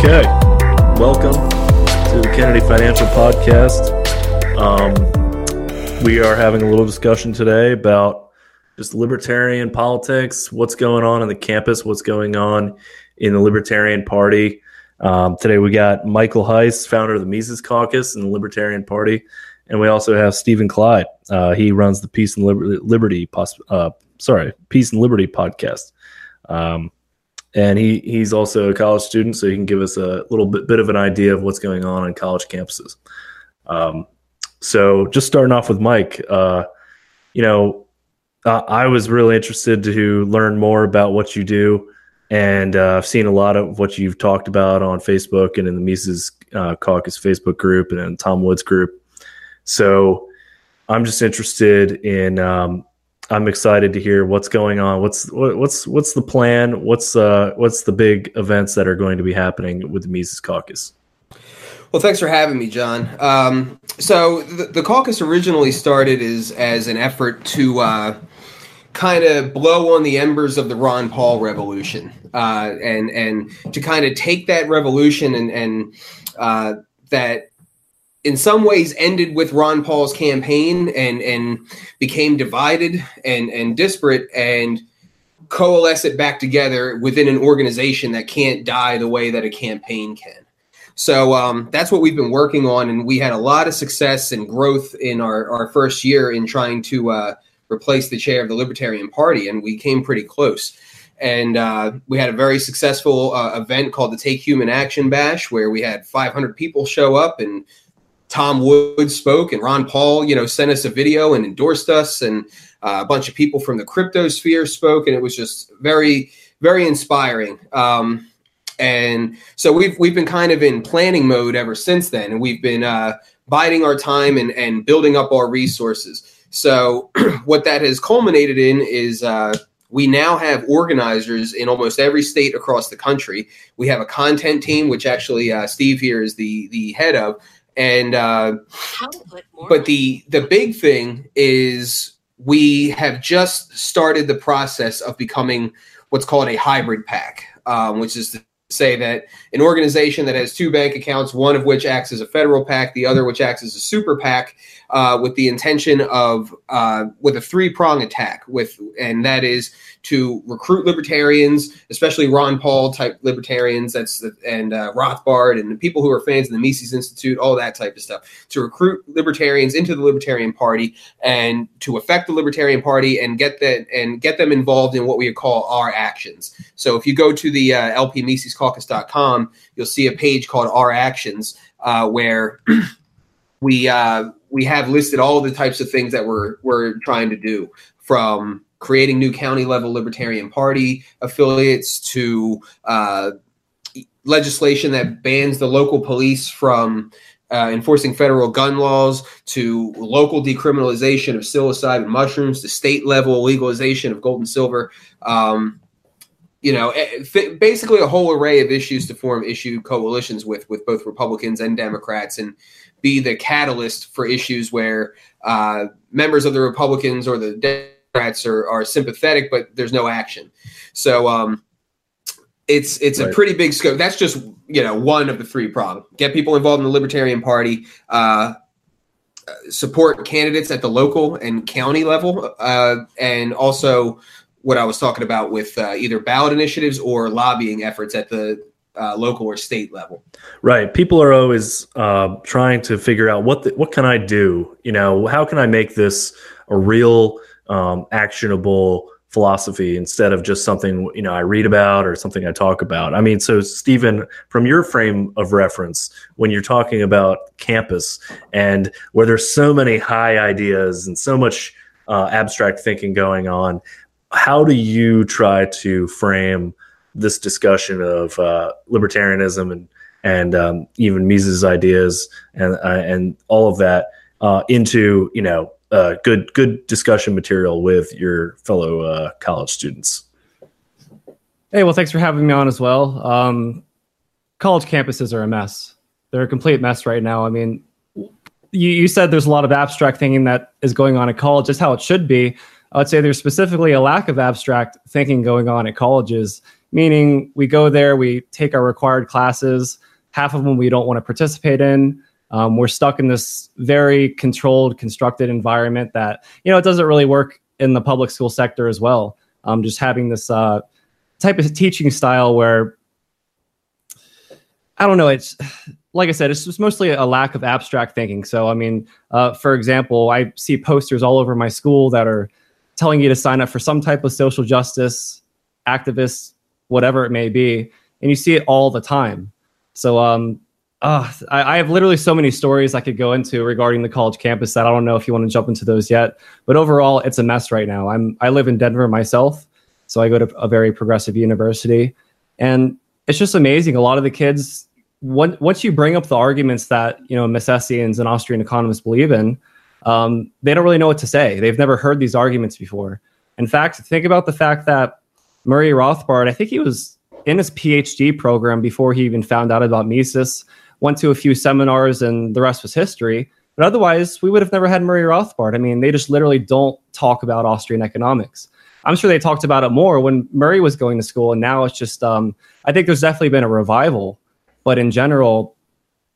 Okay, welcome to the Kennedy Financial Podcast. Um, we are having a little discussion today about just libertarian politics, what's going on in the campus, what's going on in the Libertarian Party. Um, today we got Michael Heise, founder of the Mises Caucus and the Libertarian Party, and we also have Stephen Clyde. Uh, he runs the Peace and Liber- Liberty, uh, sorry, Peace and Liberty podcast. Um, and he he's also a college student, so he can give us a little bit, bit of an idea of what's going on on college campuses. Um, so just starting off with Mike, uh, you know, uh, I was really interested to learn more about what you do, and uh, I've seen a lot of what you've talked about on Facebook and in the Mises uh, Caucus Facebook group and in Tom Woods group. So I'm just interested in um, I'm excited to hear what's going on. What's what's what's the plan? What's uh what's the big events that are going to be happening with the Mises Caucus? Well, thanks for having me, John. Um, so the, the, caucus originally started as as an effort to uh, kind of blow on the embers of the Ron Paul revolution, uh, and and to kind of take that revolution and and uh, that in some ways ended with Ron Paul's campaign and and became divided and and disparate and coalesce it back together within an organization that can't die the way that a campaign can. So um, that's what we've been working on, and we had a lot of success and growth in our, our first year in trying to uh, replace the chair of the Libertarian Party, and we came pretty close. And uh, we had a very successful uh, event called the Take Human Action Bash, where we had 500 people show up and Tom Wood spoke and Ron Paul, you know, sent us a video and endorsed us, and uh, a bunch of people from the crypto sphere spoke, and it was just very, very inspiring. Um, and so we've we've been kind of in planning mode ever since then, and we've been uh, biding our time and and building up our resources. So what that has culminated in is. Uh, we now have organizers in almost every state across the country. We have a content team, which actually uh, Steve here is the the head of, and uh, but the the big thing is we have just started the process of becoming what's called a hybrid PAC, um, which is to say that an organization that has two bank accounts, one of which acts as a federal PAC, the other which acts as a super PAC, uh, with the intention of uh, with a three prong attack, with and that is to recruit libertarians, especially Ron Paul type libertarians. That's and uh, Rothbard and the people who are fans of the Mises Institute, all that type of stuff. To recruit libertarians into the Libertarian Party and to affect the Libertarian Party and get that and get them involved in what we call our actions. So if you go to the uh, lpmisescaucus.com, you'll see a page called Our Actions uh, where we uh, we have listed all the types of things that we're we're trying to do from creating new county level Libertarian Party affiliates to uh, legislation that bans the local police from uh, enforcing federal gun laws to local decriminalization of psilocybin mushrooms to state level legalization of gold and silver. Um, you know, eh, basically a whole array of issues to form issue coalitions with with both Republicans and Democrats and be the catalyst for issues where uh, members of the Republicans or the Democrats are, are sympathetic, but there's no action. So um, it's it's right. a pretty big scope. That's just you know one of the three problems. Get people involved in the Libertarian Party. Uh, support candidates at the local and county level, uh, and also what I was talking about with uh, either ballot initiatives or lobbying efforts at the uh, local or state level. Right. People are always uh, trying to figure out what the, what can I do. You know, how can I make this a real um, actionable philosophy instead of just something you know I read about or something I talk about. I mean, so Stephen, from your frame of reference, when you're talking about campus and where there's so many high ideas and so much uh, abstract thinking going on, how do you try to frame this discussion of uh, libertarianism and and um, even Mises' ideas and uh, and all of that uh, into you know uh, good good discussion material with your fellow uh, college students. Hey, well, thanks for having me on as well. Um, college campuses are a mess. They're a complete mess right now. I mean, you, you said there's a lot of abstract thinking that is going on at college. Just how it should be. I would say there's specifically a lack of abstract thinking going on at colleges meaning we go there, we take our required classes, half of them we don't want to participate in. Um, we're stuck in this very controlled, constructed environment that you know it doesn't really work in the public school sector as well. Um, just having this uh, type of teaching style where I don't know, it's like I said, it's just mostly a lack of abstract thinking. So, I mean, uh, for example, I see posters all over my school that are telling you to sign up for some type of social justice activist, whatever it may be, and you see it all the time. So, um, uh, I, I, have literally so many stories I could go into regarding the college campus that I don't know if you want to jump into those yet. But overall, it's a mess right now. I'm I live in Denver myself, so I go to a very progressive university, and it's just amazing. A lot of the kids, once you bring up the arguments that you know Misesians and Austrian economists believe in, um, they don't really know what to say. They've never heard these arguments before. In fact, think about the fact that Murray Rothbard, I think he was in his PhD program before he even found out about Mises went to a few seminars, and the rest was history. But otherwise, we would have never had Murray Rothbard. I mean, they just literally don't talk about Austrian economics. I'm sure they talked about it more when Murray was going to school, and now it's just. Um, I think there's definitely been a revival, but in general,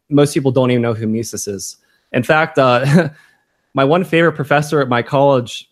most people don't even know who Mises is. In fact, uh, my one favorite professor at my college,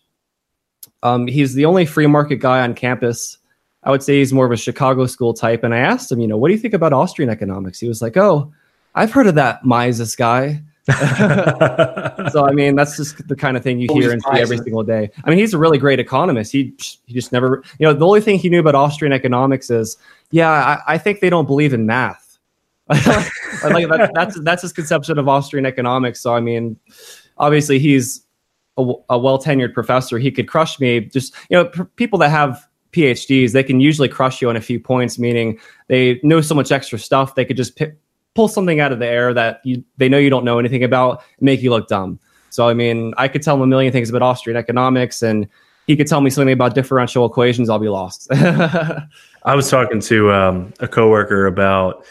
um, he's the only free market guy on campus. I would say he's more of a Chicago school type. And I asked him, you know, what do you think about Austrian economics? He was like, oh, I've heard of that Mises guy. so I mean, that's just the kind of thing you hear and see every single day. I mean, he's a really great economist. He he just never, you know, the only thing he knew about Austrian economics is, yeah, I, I think they don't believe in math. like that, that's that's his conception of Austrian economics. So I mean, obviously he's a, a well tenured professor. He could crush me. Just you know, p- people that have PhDs, they can usually crush you on a few points, meaning they know so much extra stuff they could just pick, pull something out of the air that you they know you don't know anything about, make you look dumb. So I mean, I could tell him a million things about Austrian economics, and he could tell me something about differential equations. I'll be lost. I was talking to um, a coworker about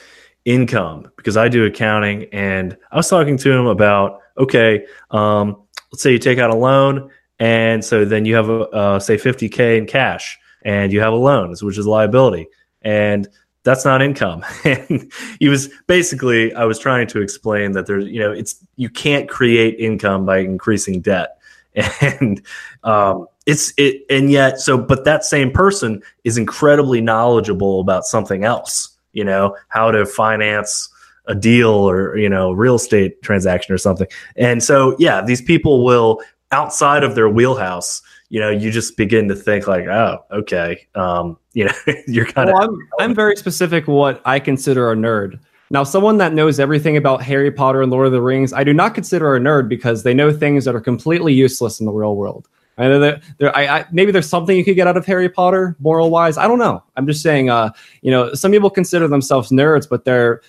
income because I do accounting, and I was talking to him about okay, um, let's say you take out a loan, and so then you have a uh, say 50k in cash, and you have a loan, which is liability, and that's not income. and he was basically, I was trying to explain that there's, you know, it's, you can't create income by increasing debt. And, um, it's it and yet so but that same person is incredibly knowledgeable about something else you know how to finance a deal or you know real estate transaction or something and so yeah these people will outside of their wheelhouse you know, you just begin to think like, oh, okay, um, you know, you're kind of. Well, I'm, I'm very specific what I consider a nerd. Now, someone that knows everything about Harry Potter and Lord of the Rings, I do not consider a nerd because they know things that are completely useless in the real world. I know that there, I, I, maybe there's something you could get out of Harry Potter, moral wise. I don't know. I'm just saying, uh, you know, some people consider themselves nerds, but their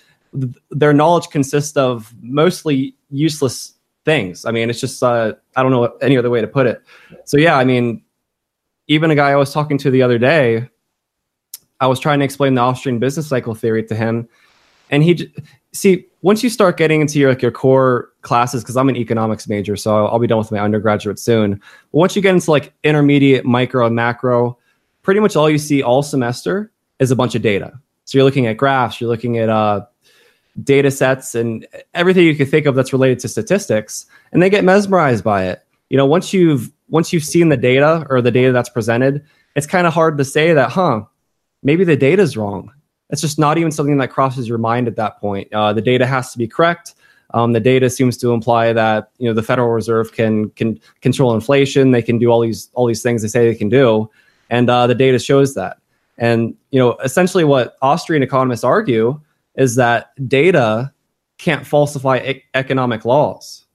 their knowledge consists of mostly useless things. I mean, it's just uh, I don't know any other way to put it. So yeah, I mean, even a guy I was talking to the other day, I was trying to explain the Austrian business cycle theory to him, and he see once you start getting into your like your core classes because I'm an economics major, so I'll be done with my undergraduate soon. But once you get into like intermediate, micro, and macro, pretty much all you see all semester is a bunch of data. So you're looking at graphs, you're looking at uh, data sets and everything you can think of that's related to statistics and they get mesmerized by it. You know once you've once you've seen the data or the data that's presented it's kind of hard to say that huh maybe the data is wrong. It's just not even something that crosses your mind at that point. Uh, the data has to be correct. Um, the data seems to imply that you know the federal reserve can can control inflation. They can do all these all these things they say they can do. And uh, the data shows that. And you know essentially what austrian economists argue is that data can't falsify e- economic laws.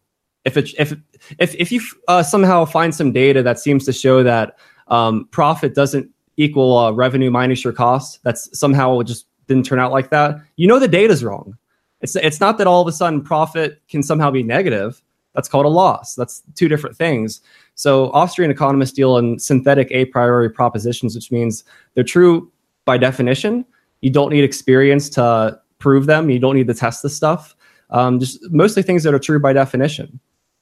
If it, if if if you uh, somehow find some data that seems to show that um, profit doesn't equal uh, revenue minus your cost, that's somehow just didn't turn out like that. You know the data's wrong. It's it's not that all of a sudden profit can somehow be negative. That's called a loss. That's two different things. So Austrian economists deal in synthetic a priori propositions, which means they're true by definition. You don't need experience to prove them. You don't need to test the stuff. Um, just mostly things that are true by definition.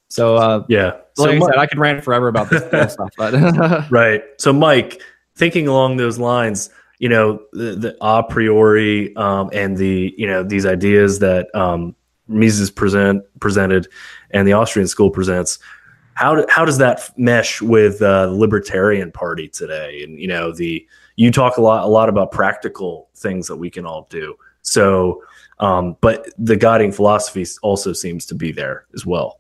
So uh, yeah, so like I said, I could rant forever about this stuff. But right. So Mike, thinking along those lines, you know the, the a priori um, and the you know these ideas that um, Mises present presented and the Austrian school presents. How, do, how does that mesh with uh, the Libertarian Party today? And you know the you talk a lot a lot about practical things that we can all do. So, um, but the guiding philosophy also seems to be there as well.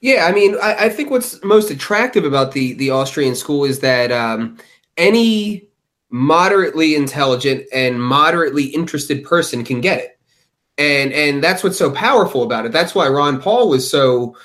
Yeah, I mean, I, I think what's most attractive about the the Austrian school is that um, any moderately intelligent and moderately interested person can get it and and that's what's so powerful about it that's why ron paul was so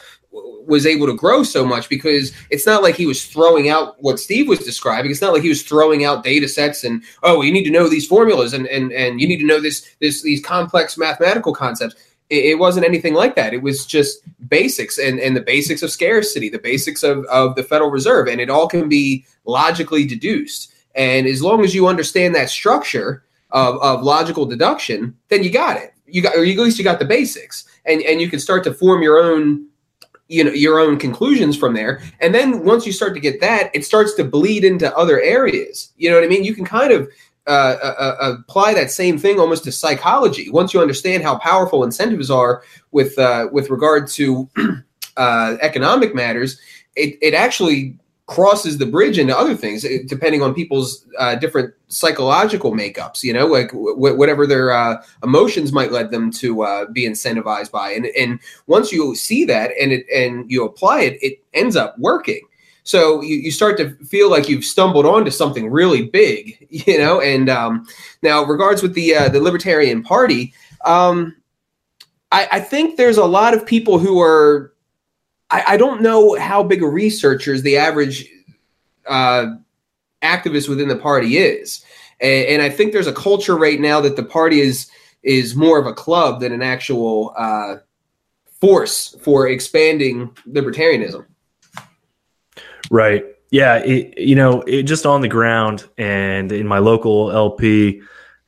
was able to grow so much because it's not like he was throwing out what steve was describing. It's not like he was throwing out data sets and oh you need to know these formulas and and, and you need to know this this these complex mathematical concepts. It, it wasn't anything like that. It was just basics and and the basics of scarcity the basics of of the federal reserve and it all can be logically deduced. And as long as you understand that structure of, of logical deduction, then you got it. You got, or at least you got the basics, and and you can start to form your own, you know, your own conclusions from there. And then once you start to get that, it starts to bleed into other areas. You know what I mean? You can kind of uh, uh, uh apply that same thing almost to psychology. Once you understand how powerful incentives are with uh, with regard to uh, economic matters, it, it actually crosses the bridge into other things eh, depending on people's uh, different psychological makeups you know like w- whatever their uh, emotions might lead them to uh, be incentivized by. And and once you see that and it and you apply it it ends up working. So you, you start to feel like you've stumbled onto something really big you know and um, now regards with the uh, the libertarian party um, I, I think there's a lot of people who are I, I don't know how big a researchers the average uh, activist within the party is, and, and, I think there's a culture right now that the party is is more of a club than an actual uh, force for expanding libertarianism. Right. Yeah. It, you know, it just on the ground and in my local LP,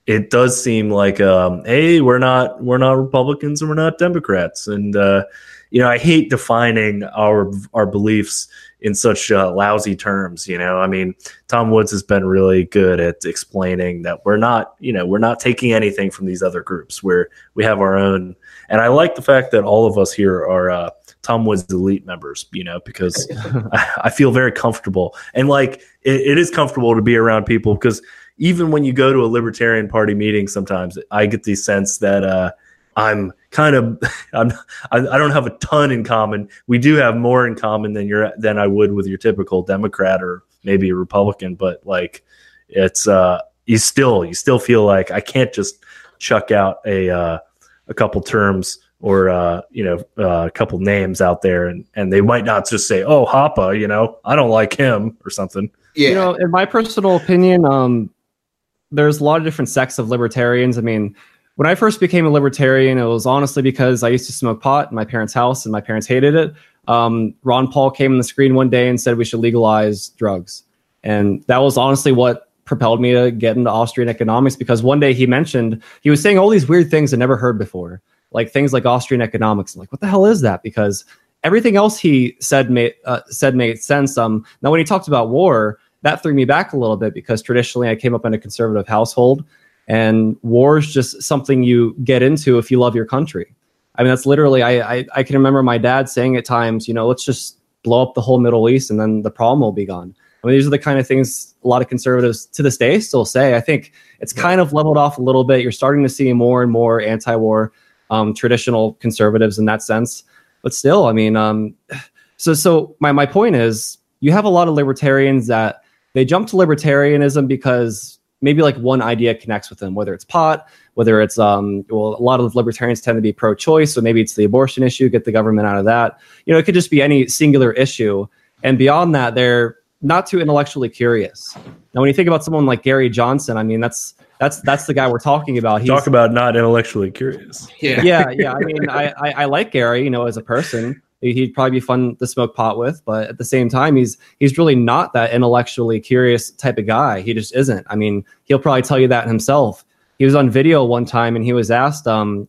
it does seem like, um, hey, we're not we're not Republicans and we're not Democrats, and uh, you know, I hate defining our our beliefs in such uh, lousy terms. You know, I mean, Tom Woods has been really good at explaining that we're not, you know, we're not taking anything from these other groups. Where we have our own, and I like the fact that all of us here are uh, Tom Woods elite members. You know, because I, I, feel very comfortable, and like it, it is comfortable to be around people because even when you go to a Libertarian Party meeting, sometimes I get the sense that. Uh, I'm kind of I'm I, I don't have a ton in common. We do have more in common than your than I would with your typical Democrat or maybe a Republican, but like it's uh you still you still feel like I can't just chuck out a uh, a couple terms or uh, you know uh, a couple names out there and and they might not just say oh Hoppe you know I don't like him or something. Yeah. You know, in my personal opinion, um, there's a lot of different sects of libertarians. I mean, when I first became a libertarian, it was honestly because I used to smoke pot in my parents' house and my parents hated it. Um, Ron Paul came on the screen one day and said we should legalize drugs. And that was honestly what propelled me to get into Austrian economics because one day he mentioned, he was saying all these weird things I'd never heard before, like things like Austrian economics. I'm like, what the hell is that? Because everything else he said made, uh, said made sense. Um, now, when he talked about war, that threw me back a little bit because traditionally I came up in a conservative household and war is just something you get into if you love your country. I mean, that's literally, I, I, I can remember my dad saying at times, you know, let's just blow up the whole Middle East and then the problem will be gone. I mean, these are the kind of things a lot of conservatives to this day still say. I think it's kind of leveled off a little bit. You're starting to see more and more anti-war um, traditional conservatives in that sense, but still, I mean, um, so so my my point is, you have a lot of libertarians that they jump to libertarianism because maybe like one idea connects with them, whether it's pot, whether it's um, well, a lot of libertarians tend to be pro-choice, so maybe it's the abortion issue, get the government out of that. You know, it could just be any singular issue, and beyond that, they're not too intellectually curious. Now, when you think about someone like Gary Johnson, I mean, that's that's that's the guy we're talking about. He's, Talk about not intellectually curious. Yeah, yeah, yeah. I mean, I, I, I like Gary, you know, as a person he'd probably be fun to smoke pot with but at the same time he's he's really not that intellectually curious type of guy he just isn't i mean he'll probably tell you that himself he was on video one time and he was asked um,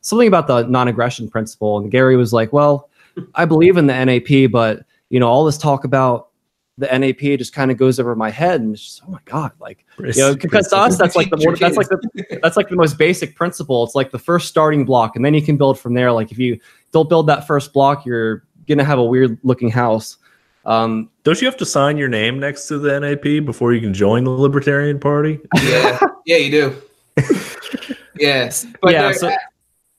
something about the non-aggression principle and gary was like well i believe in the nap but you know all this talk about the NAP just kind of goes over my head, and it's just oh my god, like you know, because to us that's like the more, that's like the that's like the most basic principle. It's like the first starting block, and then you can build from there. Like if you don't build that first block, you're gonna have a weird looking house. Um, don't you have to sign your name next to the NAP before you can join the Libertarian Party? Yeah, yeah, you do. yes, but yeah, so,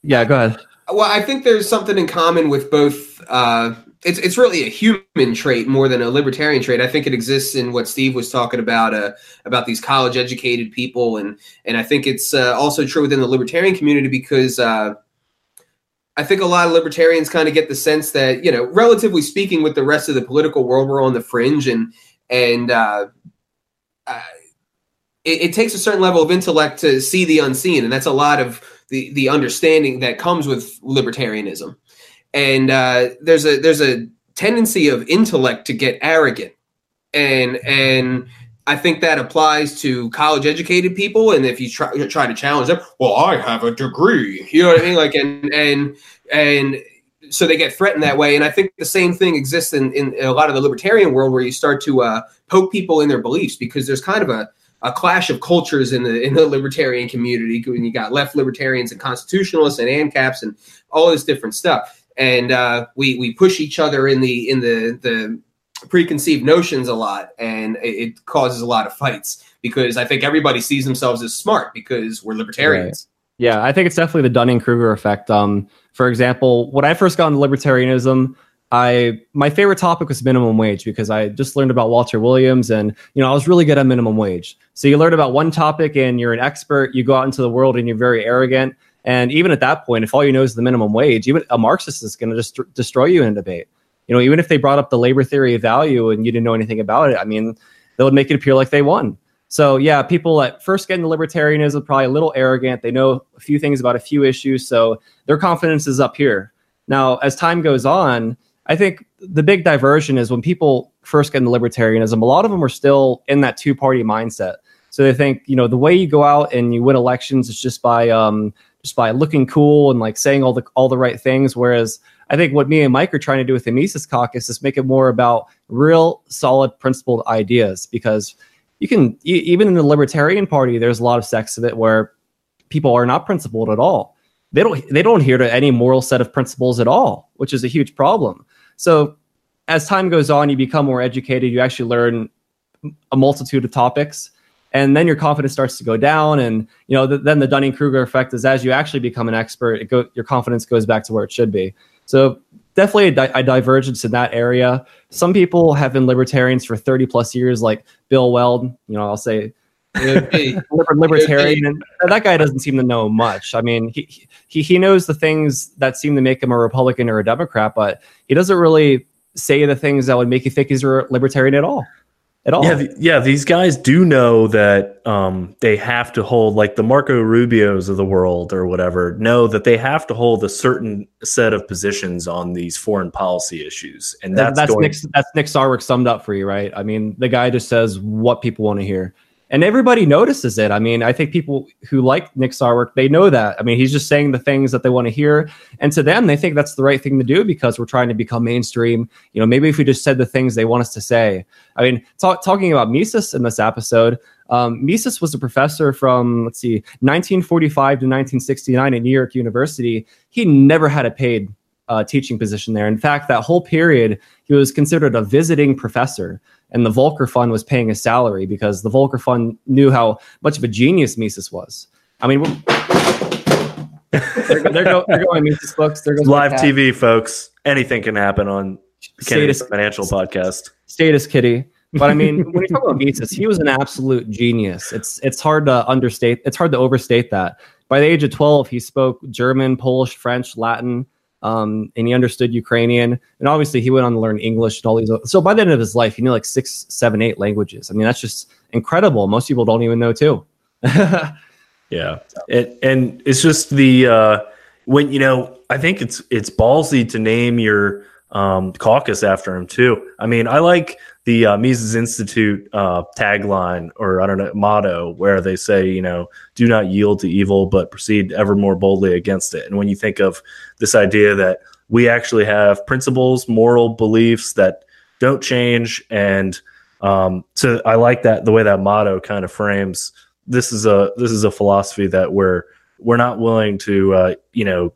yeah. Go ahead. Well, I think there's something in common with both. Uh, it's it's really a human trait more than a libertarian trait. I think it exists in what Steve was talking about uh, about these college educated people, and and I think it's uh, also true within the libertarian community because uh, I think a lot of libertarians kind of get the sense that you know, relatively speaking, with the rest of the political world, we're on the fringe, and and uh, uh, it, it takes a certain level of intellect to see the unseen, and that's a lot of the the understanding that comes with libertarianism. And uh, there's a there's a tendency of intellect to get arrogant, and and I think that applies to college educated people. And if you try try to challenge them, well, I have a degree, you know what I mean? Like and and and so they get threatened that way. And I think the same thing exists in, in a lot of the libertarian world where you start to uh, poke people in their beliefs because there's kind of a, a clash of cultures in the in the libertarian community. When you got left libertarians and constitutionalists and ANCAPs and all this different stuff and uh, we we push each other in the in the the preconceived notions a lot, and it, causes a lot of fights because I think everybody sees themselves as smart because we're libertarians. Right. Yeah, I think it's definitely the Dunning Kruger effect. Um, for example, when I first got into libertarianism, I my favorite topic was minimum wage because I just learned about Walter Williams and you know I was really good at minimum wage. So you learn about one topic and you're an expert, you go out into the world and you're very arrogant and even at that point, if all you know is the minimum wage, even a Marxist is going to just destroy you in a debate. You know, even if they brought up the labor theory of value and you didn't know anything about it, I mean, they would make it appear like they won. So yeah, people at first get into libertarianism probably a little arrogant. They know a few things about a few issues, so their confidence is up here. Now, as time goes on, I think the big diversion is when people first get into libertarianism, a lot of them are still in that two party mindset. So they think, you know, the way you go out and you win elections is just by um, just by looking cool and like saying all the all the right things. Whereas I think what me and Mike are trying to do with the Mises Caucus is make it more about real, solid, principled ideas. Because you can even in the Libertarian Party, there's a lot of sects of it where people are not principled at all. They don't they don't adhere to any moral set of principles at all, which is a huge problem. So as time goes on, you become more educated. You actually learn a multitude of topics and then your confidence starts to go down and you know the, then the dunning-kruger effect is as you actually become an expert go, your confidence goes back to where it should be so definitely a, di- a, divergence in that area. Some people have been libertarians for 30 plus years like bill weld you know i'll say libertarian and that guy doesn't seem to know much. I mean he, he he knows the things that seem to make him a republican or a democrat but he doesn't really say the things that would make you think he's a libertarian at all at all. Yeah, yeah. These guys do know that um, they have to hold, like the Marco Rubios of the world or whatever, know that they have to hold a certain set of positions on these foreign policy issues, and that's that's going- Nick, that's Nick Sarwark summed up for you, right? I mean, the guy just says what people want to hear and everybody notices it. I mean, I think people who like Nick Sarwark, they know that. I mean, he's just saying the things that they want to hear, and to them, they think that's the right thing to do because we're trying to become mainstream. You know, maybe if we just said the things they want us to say. I mean, talk, talking about Mises in this episode, um, Mises was a professor from let's see, 1945 to 1969 at New York University. He never had a paid uh, teaching position there. In fact, that whole period, he was considered a visiting professor and the Volker Fund was paying his salary because the Volker Fund knew how much of a genius Mises was. I mean, there, there, go, there go Mises books. There goes live TV, folks. Anything can happen on Status Financial Podcast. Status Kitty. But I mean, when you talk about Mises, he was an absolute genius. It's it's hard to understate. It's hard to overstate that. By the age of twelve, he spoke German, Polish, French, Latin, um, and he understood Ukrainian. And obviously, he went on to learn English and all these. So by the end of his life, he knew like six, seven, eight languages. I mean, that's just incredible. Most people don't even know too. yeah, it, and it's just the uh, when you know. I think it's it's ballsy to name your um, caucus after him too. I mean, I like the uh, Mises Institute uh, tagline or I don't know motto where they say, you know, do not yield to evil, but proceed ever more boldly against it. And when you think of this idea that we actually have principles, moral beliefs that don't change, and Um, so I like that the way that motto kind of frames this is a this is a philosophy that we're we're not willing to uh, you know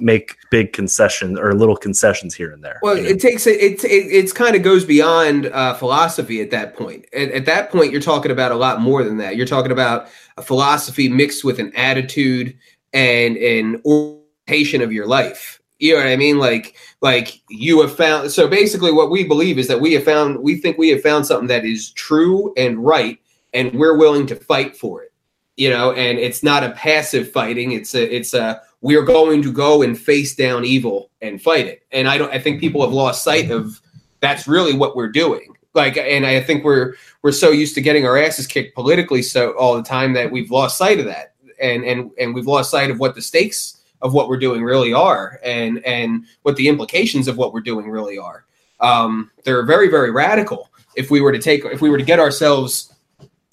make big concessions or little concessions here and there. Well, you know? it takes it. It, it it's kind of goes beyond uh, philosophy at that point. At, at that point, you're talking about a lot more than that. You're talking about a philosophy mixed with an attitude and an orientation of your life. You know what I mean? Like, like you have found. So basically, what we believe is that we have found. We think we have found something that is true and right, and we're willing to fight for it. You know, and it's not a passive fighting. It's a. It's a. We're going to go and face down evil and fight it. And I don't. I think people have lost sight of that's really what we're doing. Like, and I think we're we're so used to getting our asses kicked politically so all the time that we've lost sight of that, and and and we've lost sight of what the stakes of what we're doing really are and and what the implications of what we're doing really are um, they're very very radical if we were to take if we were to get ourselves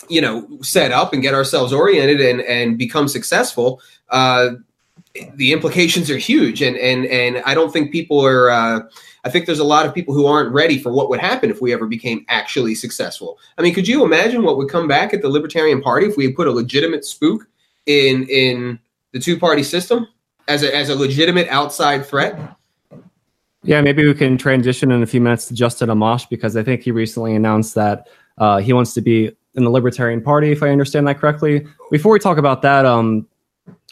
you know set up and get ourselves oriented and and become successful uh, the implications are huge and and and i don't think people are uh, i think there's a lot of people who aren't ready for what would happen if we ever became actually successful i mean could you imagine what would come back at the libertarian party if we put a legitimate spook in in the two party system as a as a legitimate outside threat Yeah, maybe we can transition in a few minutes to Justin Amash because I think he recently announced that uh, he wants to be in the Libertarian Party, if I understand that correctly. Before we talk about that, um,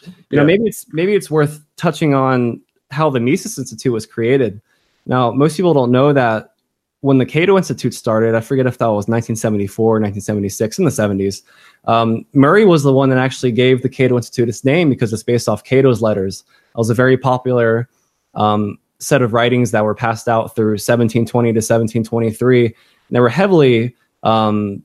you Yeah. know, maybe it's maybe it's worth touching on how the Mises Institute was created. Now, most people don't know that when the Cato Institute started, I forget if that was 1974, 1976, in the 70s. Um, Murray was the one that actually gave the Cato Institute its name because it's based off Cato's letters. It was a very popular um, set of writings that were passed out through 1720 to 1723. And they were heavily, um,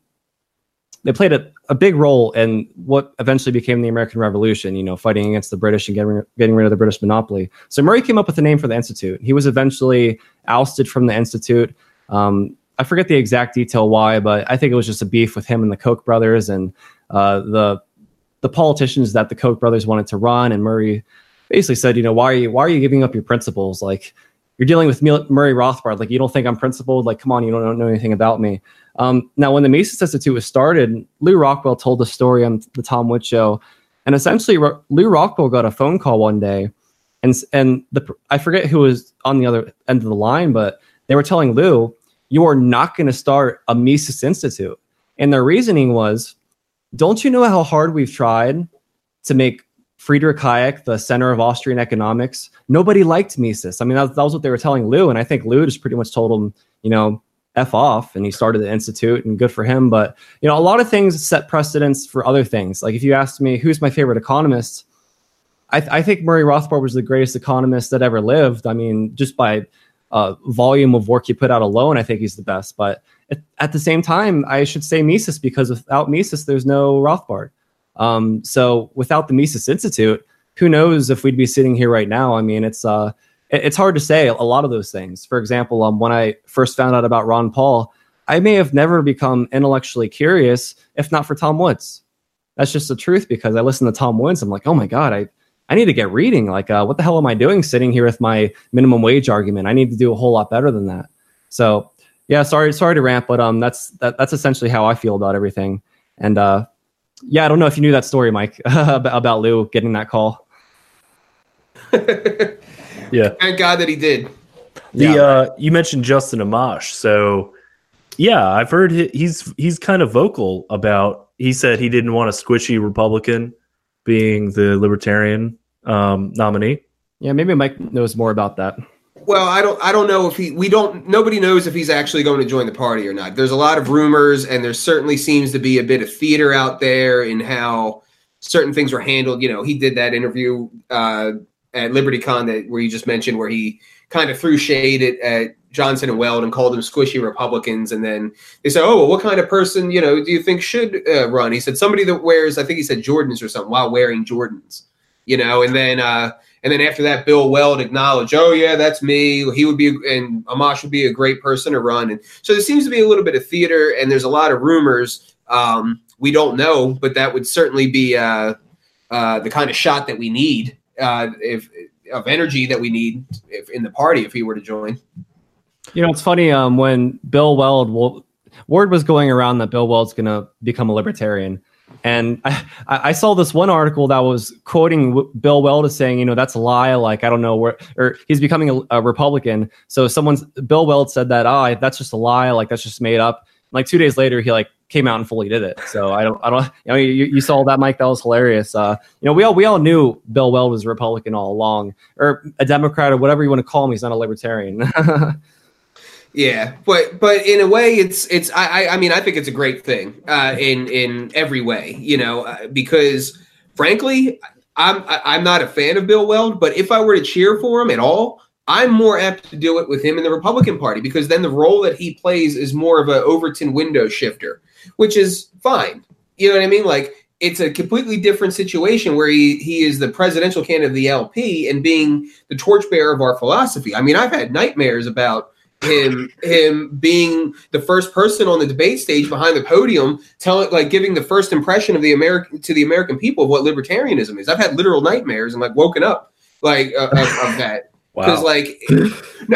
they played a, a big role in what eventually became the American Revolution, you know, fighting against the British and getting, getting rid of the British monopoly. So Murray came up with the name for the Institute. He was eventually ousted from the Institute. Um, I forget the exact detail why, but I think it was just a beef with him and the Koch brothers and uh, the the politicians that the Koch brothers wanted to run. And Murray basically said, you know, why are you why are you giving up your principles? Like you're dealing with Murray Rothbard. Like you don't think I'm principled? Like come on, you don't know anything about me. Um, now, when the Mises Institute was started, Lew Rockwell told the story on the Tom Wood Show, and essentially Lew Rockwell got a phone call one day, and and the I forget who was on the other end of the line, but they were telling Lew, you are not going to start a Mises Institute, and their reasoning was, don't you know how hard we've tried to make Friedrich Hayek the center of Austrian economics? Nobody liked Mises. I mean, that, that was what they were telling Lew, and I think Lew just pretty much told him, you know, f off, and he started the institute, and good for him. But you know, a lot of things set precedents for other things. Like if you asked me who's my favorite economist, I, th- I think Murray Rothbard was the greatest economist that ever lived. I mean, just by uh, volume of work he put out alone, I think he's the best. But at, at the same time, I should say Mises because without Mises, there's no Rothbard. Um, so without the Mises Institute, who knows if we'd be sitting here right now? I mean, it's uh, it's hard to say a lot of those things. For example, um, when I first found out about Ron Paul, I may have never become intellectually curious if not for Tom Woods. That's just the truth because I listen to Tom Woods. I'm like, oh my god, I I need to get reading. Like, uh, what the hell am I doing sitting here with my minimum wage argument? I need to do a whole lot better than that. So, yeah, sorry, sorry to rant, but um, that's that, that's essentially how I feel about everything. And uh, yeah, I don't know if you knew that story, Mike, about about Lew getting that call. Yeah. thank god that he did The Yeah. uh, you mentioned Justin Amash, so yeah, I've heard he, he's he's kind of vocal about. He said he didn't want a squishy Republican being the Libertarian um, nominee. Yeah, maybe Mike knows more about that. Well, I don't I don't know if he we don't nobody knows if he's actually going to join the party or not. There's a lot of rumors and there certainly seems to be a bit of theater out there in how certain things were handled. You know, he did that interview uh, at LibertyCon that where you just mentioned where he kind of threw shade at, at Johnson and Weld and called them squishy Republicans and then they said, "Oh, well, what kind of person, you know, do you think should uh, run?" He said somebody that wears I think he said Jordans or something while wearing Jordans. You know, and then uh and then after that, Bill Weld acknowledged, "Oh yeah, that's me. He would be, and Amash would be a great person to run." And so there seems to be a little bit of theater, and there's a lot of rumors. Um, we don't know, but that would certainly be uh, uh, the kind of shot that we need, uh, if of energy that we need if, in the party if he were to join. You know, it's funny um, when Bill Weld will word was going around that Bill Weld's going to become a libertarian. And I, I saw this one article that was quoting Bill Weld as saying, you know, that's a lie. Like, I don't know where, or he's becoming a, a Republican. So someone's, Bill Weld said that, ah, oh, that's just a lie. Like, that's just made up. Like two days later, he like came out and fully did it. So I don't, I don't, you know, you, you saw that, Mike. That was hilarious. Uh, you know, we all, we all knew Bill Weld was a Republican all along, or a Democrat, or whatever you want to call him. He's not a libertarian. Yeah, but but in a way, it's it's I I mean I think it's a great thing uh, in in every way, you know, uh, because frankly, I'm I'm not a fan of Bill Weld, but if I were to cheer for him at all, I'm more apt to do it with him in the Republican Party because then the role that he plays is more of a Overton window shifter, which is fine. You know what I mean? Like it's a completely different situation where he, he is the presidential candidate of the LP and being the torchbearer of our philosophy. I mean, I've had nightmares about him him being the first person on the debate stage behind the podium telling like giving the first impression of the american to the american people of what libertarianism is i've had literal nightmares and like woken up like uh, of, of, that because wow. like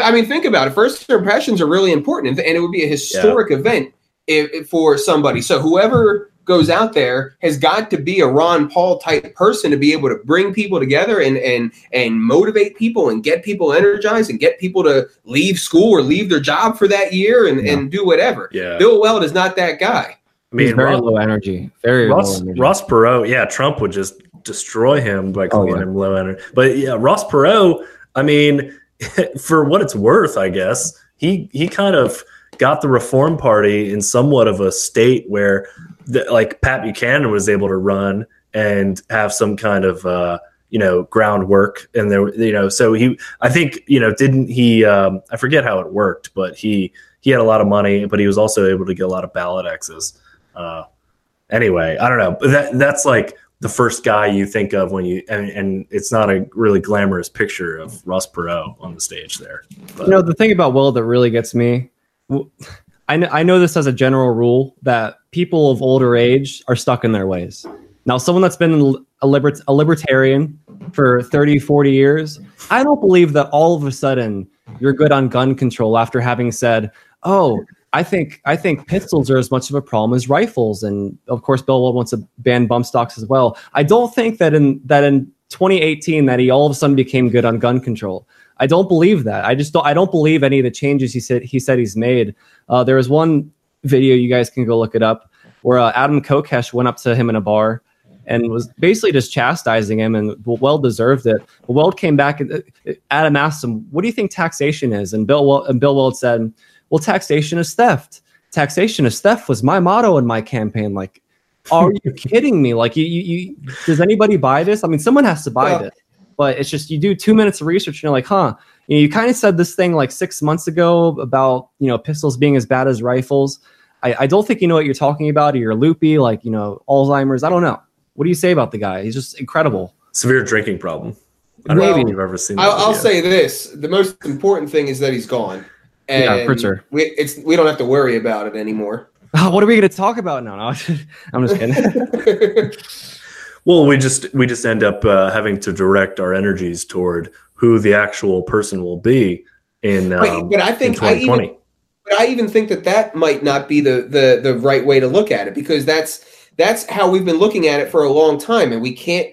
i mean think about it first impressions are really important and it would be a historic yeah. event if, if for somebody so whoever goes out there has got to be a Ron Paul type person to be able to bring people together and and and motivate people and get people energized and get people to leave school or leave their job for that year and, yeah. and do whatever. Yeah. Bill Weld is not that guy. I mean, He's very Ross, low energy. Very Ross, low energy. Ross Perot, yeah, Trump would just destroy him by oh, calling oh, yeah. him low energy. But yeah, Ross Perot, I mean, for what it's worth, I guess he he kind of got the Reform Party in somewhat of a state where the, like Pat Buchanan was able to run and have some kind of uh, you know groundwork and there you know so he I think you know didn't he um, I forget how it worked but he he had a lot of money but he was also able to get a lot of ballot access. Uh, anyway, I don't know. But that that's like the first guy you think of when you and, and it's not a really glamorous picture of Ross Perot on the stage there. But. You know the thing about Will that really gets me I know, I know this as a general rule that people of older age are stuck in their ways. Now, someone that's been a, liber- a libertarian for 30, 40 years, I don't believe that all of a sudden you're good on gun control after having said, oh, I think I think pistols are as much of a problem as rifles, and of course, Bill wants to ban bump stocks as well. I don't think that in that in 2018 that he all of a sudden became good on gun control. I don't believe that. I just don't. I don't believe any of the changes he said he said he's made. Uh, there was one video you guys can go look it up where uh, Adam Kokesh went up to him in a bar and was basically just chastising him, and Weld deserved it. But Weld came back and uh, Adam asked him, "What do you think taxation is?" And Bill Weld, and Bill Weld said, "Well, taxation is theft. Taxation is theft was my motto in my campaign. Like, are you kidding me? Like, you, you, you, does anybody buy this? I mean, someone has to buy yeah. this." But it's just you do two minutes of research and you're like, huh, you, know, you kind of said this thing like six months ago about you know pistols being as bad as rifles. I, I don't think you know what you're talking about, or you're loopy, like you know Alzheimer's. I don't know. What do you say about the guy? He's just incredible. Severe drinking problem. I don't Maybe. know if you've ever seen. I'll, I'll say this: the most important thing is that he's gone. And yeah, for sure. We it's we don't have to worry about it anymore. what are we going to talk about now? No, I'm just kidding. Well, we just we just end up uh, having to direct our energies toward who the actual person will be in. Um, but I think I even, but I even think that that might not be the the the right way to look at it because that's that's how we've been looking at it for a long time, and we can't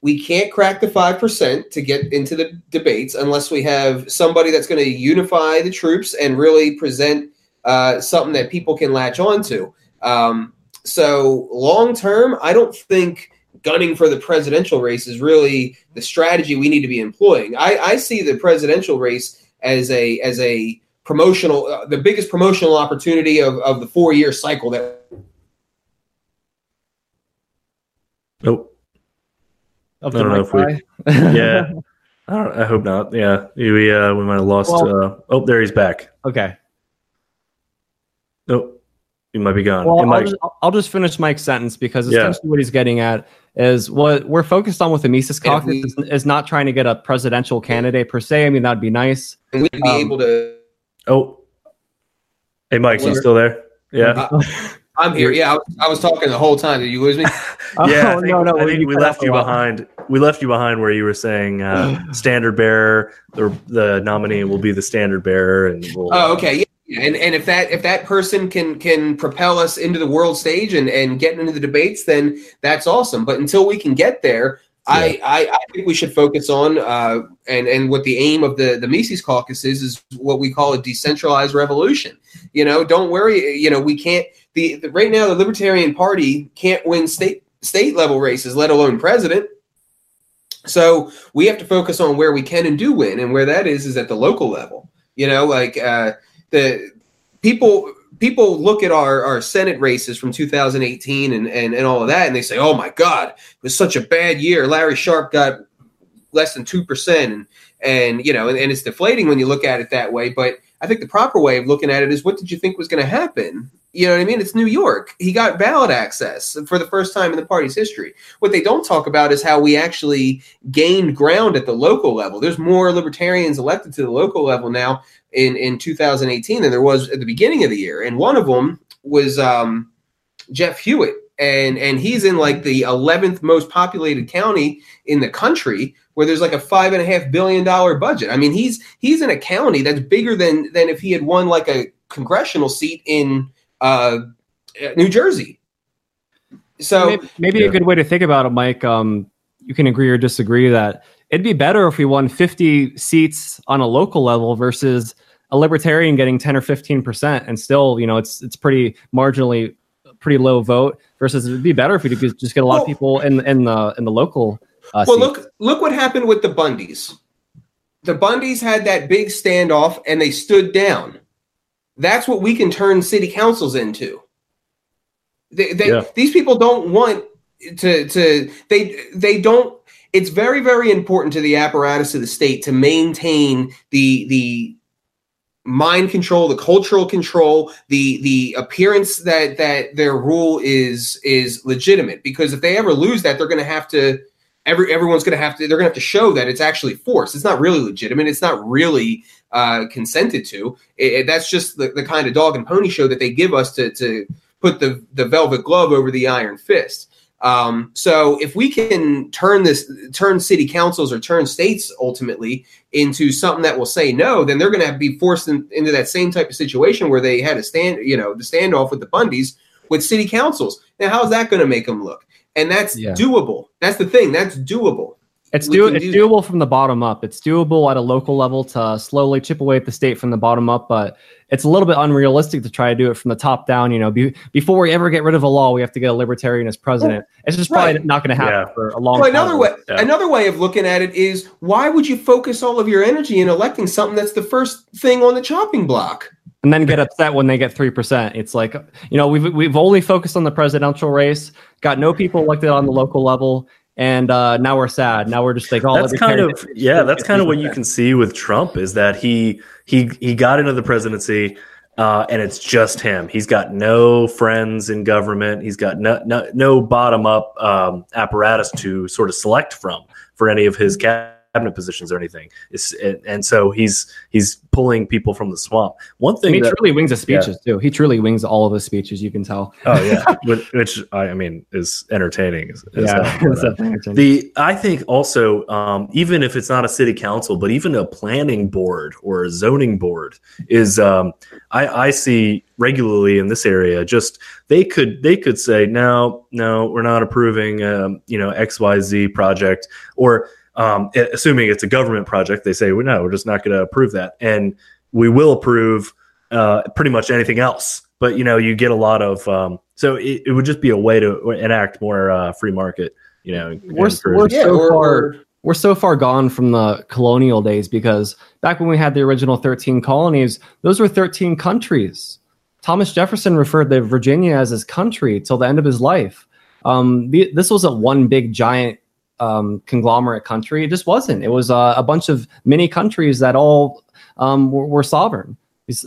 we can't crack the five percent to get into the debates unless we have somebody that's going to unify the troops and really present uh, something that people can latch onto. Um, so long term, I don't think gunning for the presidential race is really the strategy we need to be employing. I, I see the presidential race as a as a promotional, uh, the biggest promotional opportunity of, of the four year cycle that. Nope. I don't know if we. yeah. I don't. I hope not. Yeah, we uh, we might have lost. Well, uh, oh, there he's back. Okay. Nope. He might be gone. Well, I'll, just, I'll, just, finish Mike's sentence because essentially yeah. what he's getting at is what we're focused on with the Mises Caucus we, is, is, not trying to get a presidential candidate per se. I mean, that'd be nice. And we'd be um, able to. Oh, hey, Mike, you still there? Yeah. I'm here. Yeah, I was, I was, talking the whole time. Did you lose me? yeah, oh, think, no, no. I think we left you behind. We left you behind where you were saying uh, standard bearer. The the nominee will be the standard bearer, and we'll, oh, okay. Yeah, and and if that if that person can can propel us into the world stage and and get into the debates, then that's awesome. But until we can get there, yeah. I, I, I think we should focus on uh, and and what the aim of the the Mises Caucus is is what we call a decentralized revolution. You know, don't worry. You know, we can't. The, the right now the Libertarian Party can't win state state level races, let alone president. So we have to focus on where we can and do win, and where that is is at the local level. You know, like uh, the people people look at our, our Senate races from 2018 and, and, and all of that, and they say, oh my God, it was such a bad year. Larry Sharpe got less than 2%. And, and you know, and, and it's deflating when you look at it that way. But I think the proper way of looking at it is what did you think was going to happen? You know what I mean? It's New York. He got ballot access for the first time in the party's history. What they don't talk about is how we actually gained ground at the local level. There's more libertarians elected to the local level now in in 2018 than there was at the beginning of the year, and one of them was um, Jeff Hewitt, and and he's in like the 11th most populated county in the country where there's like a five and a half billion dollar budget. I mean, he's he's in a county that's bigger than than if he had won like a congressional seat in uh, New Jersey. So maybe, maybe yeah. a good way to think about it, Mike. Um, you can agree or disagree that it'd be better if we won 50 seats on a local level versus a libertarian getting 10 or 15 percent and still you know it's it's pretty marginally pretty low vote versus it'd be better if we could just get a lot well, of people in in the in the local uh, well seats. look look what happened with the bundys the bundys had that big standoff and they stood down that's what we can turn city councils into they, they, yeah. these people don't want to to they they don't it's very very important to the apparatus of the state to maintain the the mind control, the cultural control, the the appearance that that their rule is is legitimate. Because if they ever lose that, they're going to have to every everyone's going to have to they're going to have to show that it's actually forced. It's not really legitimate. It's not really uh, consented to. It, it, that's just the, the kind of dog and pony show that they give us to to put the the velvet glove over the iron fist. Um, so if we can turn this, turn city councils or turn states ultimately into something that will say no, then they're going to be forced in, into that same type of situation where they had a stand, you know, the standoff with the Bundys with city councils. Now, how's that going to make them look? And that's yeah. doable. That's the thing. That's doable. It's, do, it's do doable that. from the bottom up. It's doable at a local level to slowly chip away at the state from the bottom up, but it's a little bit unrealistic to try to do it from the top down. You know, be, before we ever get rid of a law, we have to get a libertarian as president. Well, it's just probably right. not going to happen yeah. for a long well, time. Another way, yeah. another way of looking at it is why would you focus all of your energy in electing something that's the first thing on the chopping block? And then get upset when they get three percent. It's like you know we've we've only focused on the presidential race, got no people elected on the local level, and uh, now we're sad. Now we're just like, oh, that's kind of yeah, that's kind of what you can see with Trump is that he he he got into the presidency. Uh, and it's just him. He's got no friends in government. He's got no no, no bottom up um, apparatus to sort of select from for any of his cabinet positions or anything. It's, and so he's he's pulling people from the swamp. One thing and he that, truly wings his speeches yeah. too. He truly wings all of his speeches. You can tell. Oh yeah, which I mean is entertaining. Is, is yeah, the I think also um, even if it's not a city council, but even a planning board or a zoning board is um, I, I see regularly in this area. Just they could they could say no no we're not approving um, you know X Y Z project or um, assuming it's a government project, they say, well, no, we're just not going to approve that. And we will approve uh, pretty much anything else. But, you know, you get a lot of, um, so it, it, would just be a way to enact more uh, free market, you know. We're, we're yeah, so far, we're so far gone from the colonial days because back when we had the original 13 colonies, those were 13 countries. Thomas Jefferson referred to Virginia as his country till the end of his life. Um, the, this wasn't one big giant um, conglomerate country. It just wasn't. It was uh, a bunch of mini countries that all um, were, were, sovereign.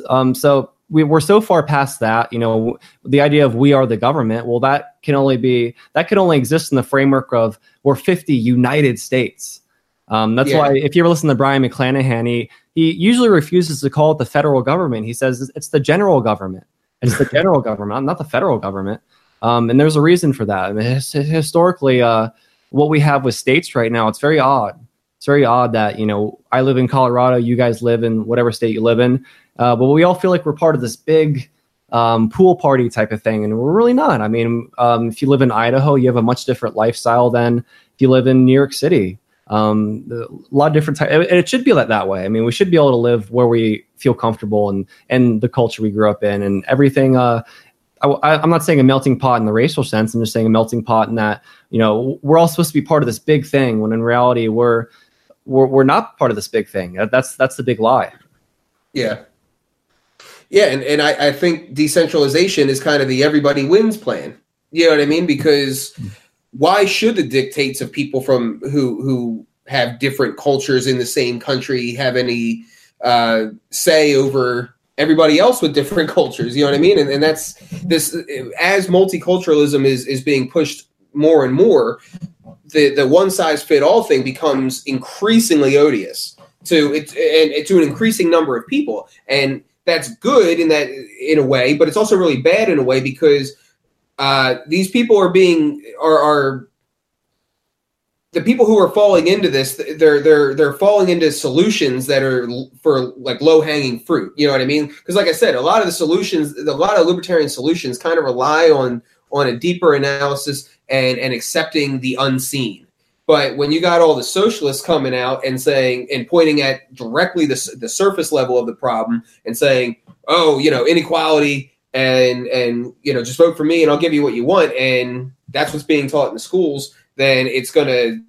Um, so we, we're so far past that. You know, the idea of we are the government. Well, that can only be that can only exist in the framework of we're 50 United States. Um, that's yeah. why if you ever listen to Brion McClanahan, he he usually refuses to call it the federal government. He says it's the general government. It's the general government, not the federal government. Um, and there's a reason for that. I mean, historically, uh, what we have with states right now, it's very odd. It's very odd that you know I live in Colorado, you guys live in whatever state you live in, uh, but we all feel like we're part of this big um, pool party type of thing, and we're really not. I mean, um, if you live in Idaho, you have a much different lifestyle than if you live in New York City. Um, a lot of different types, and it should be that that way. I mean, we should be able to live where we feel comfortable and and the culture we grew up in and everything. Uh, I, am not saying a melting pot in the racial sense. I'm just saying a melting pot in that you know we're all supposed to be part of this big thing when in reality we're we're, we're not part of this big thing. That's that's the big lie. Yeah, yeah, and, and I, I think decentralization is kind of the everybody wins plan. You know what I mean? Because why should the dictates of people from who who have different cultures in the same country have any uh, say over everybody else with different cultures? You know what I mean? And, and that's this as multiculturalism is is being pushed more and more. The the one size fit all thing becomes increasingly odious to it and to an increasing number of people and that's good in that in a way, but it's also really bad in a way because uh, these people are being are, are the people who are falling into this they're they're they're falling into solutions that are for like low hanging fruit you know what i mean? Because like i said a lot of the solutions a lot of libertarian solutions kind of rely on on a deeper analysis and and accepting the unseen. But when you got all the socialists coming out and saying and pointing at directly the, the surface level of the problem and saying, oh, you know, inequality and and you know just vote for me and I'll give you what you want and that's what's being taught in the schools, then it's going to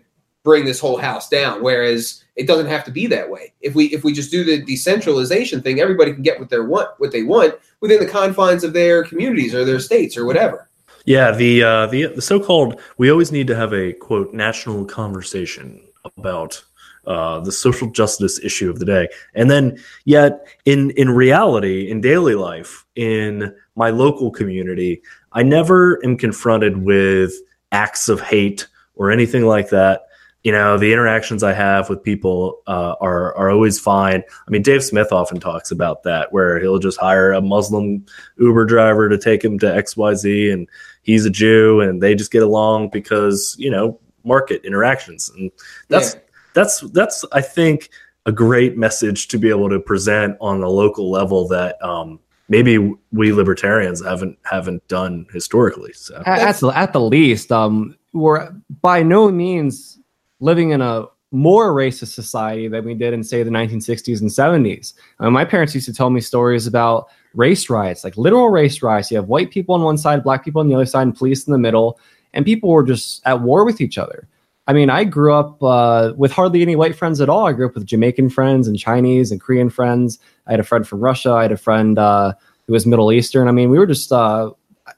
bring this whole house down. Whereas it doesn't have to be that way. If we if we just do the decentralization thing, everybody can get what they want what they want within the confines of their communities or their states or whatever. Yeah, the uh, the the so-called we always need to have a quote national conversation about uh, the social justice issue of the day, and then yet in in reality, in daily life, in my local community, I never am confronted with acts of hate or anything like that. You know the interactions i have with people uh, are are always fine. I mean dave smith often talks about that where he'll just hire a muslim uber driver to take him to xyz and he's a jew and they just get along because you know market interactions. And that's yeah. that's that's i think a great message to be able to present on a local level that um, maybe we libertarians haven't haven't done historically so. At, the, at the least um, we're by no means living in a more racist society than we did in say the 1960s and 70s. I mean, my parents used to tell me stories about race riots, like literal race riots. You have white people on one side, black people on the other side, and police in the middle, and people were just at war with each other. I mean, I grew up uh, with hardly any white friends at all. I grew up with Jamaican friends and Chinese and Korean friends. I had a friend from Russia. I had a friend uh, who was Middle Eastern. I mean, we were just, uh,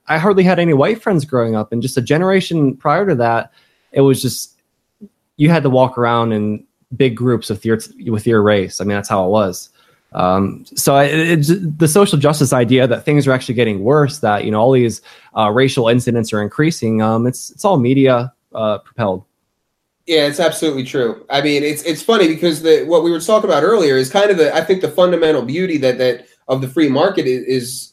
I hardly had any white friends growing up. And just a generation prior to that, it was just you had to walk around in big groups with your with your race. I mean, that's how it was. Um, so it, it, the social justice idea that things are actually getting worse, that you know all these uh, racial incidents are increasing. Um, it's it's all media uh, propelled. Yeah, it's absolutely true. I mean, it's it's funny because the what we were talking about earlier is kind of the I think the fundamental beauty that that of the free market is, is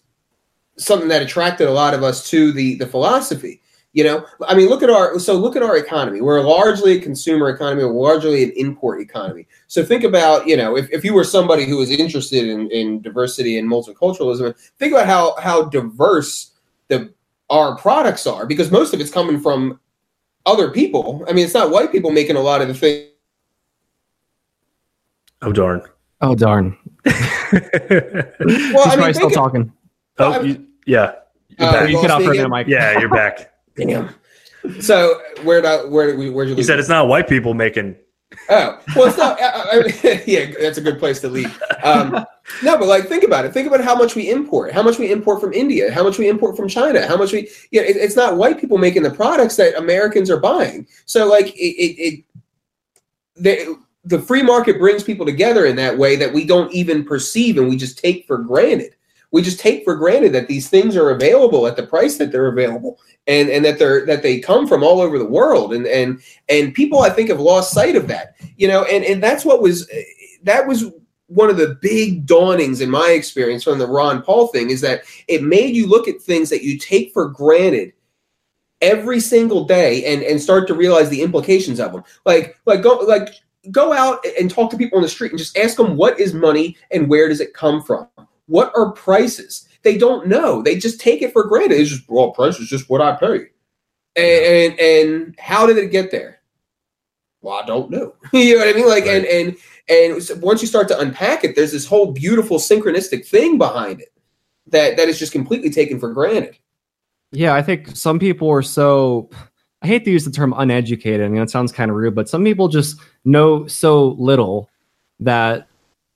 something that attracted a lot of us to the the philosophy you know, I mean, look at our so look at our economy. We're largely a consumer economy. We're largely an import economy. So think about you know, if, if you were somebody who was interested in, in diversity and multiculturalism, think about how how diverse the our products are because most of it's coming from other people. I mean, it's not white people making a lot of the things. Oh darn! Oh darn! well, I mean, still talking. Oh, you, yeah. Uh, you can offer for a minute, Mike. Yeah, you're back. Damn. So where did where did we where did you? He said it's not white people making. Oh well, it's not. I, I, yeah, that's a good place to leave. Um, no, but like think about it. Think about how much we import. How much we import from India. How much we import from China. How much we. Yeah, it, it's not white people making the products that Americans are buying. So like it, it, it the the free market brings people together in that way that we don't even perceive and we just take for granted we just take for granted that these things are available at the price that they're available and and that they're that they come from all over the world and and and people i think have lost sight of that you know and and that's what was that was one of the big dawnings in my experience from the ron paul thing is that it made you look at things that you take for granted every single day and and start to realize the implications of them like like go like go out and talk to people on the street and just ask them what is money and where does it come from? What are prices? They don't know. They just take it for granted. It's just well, price is just what I pay. And, and and how did it get there? Well, I don't know. you know what I mean? Like, right. and and and once you start to unpack it, there's this whole beautiful synchronistic thing behind it that that is just completely taken for granted. Yeah, I think some people are so I hate to use the term uneducated. I mean, it sounds kind of rude, but some people just know so little that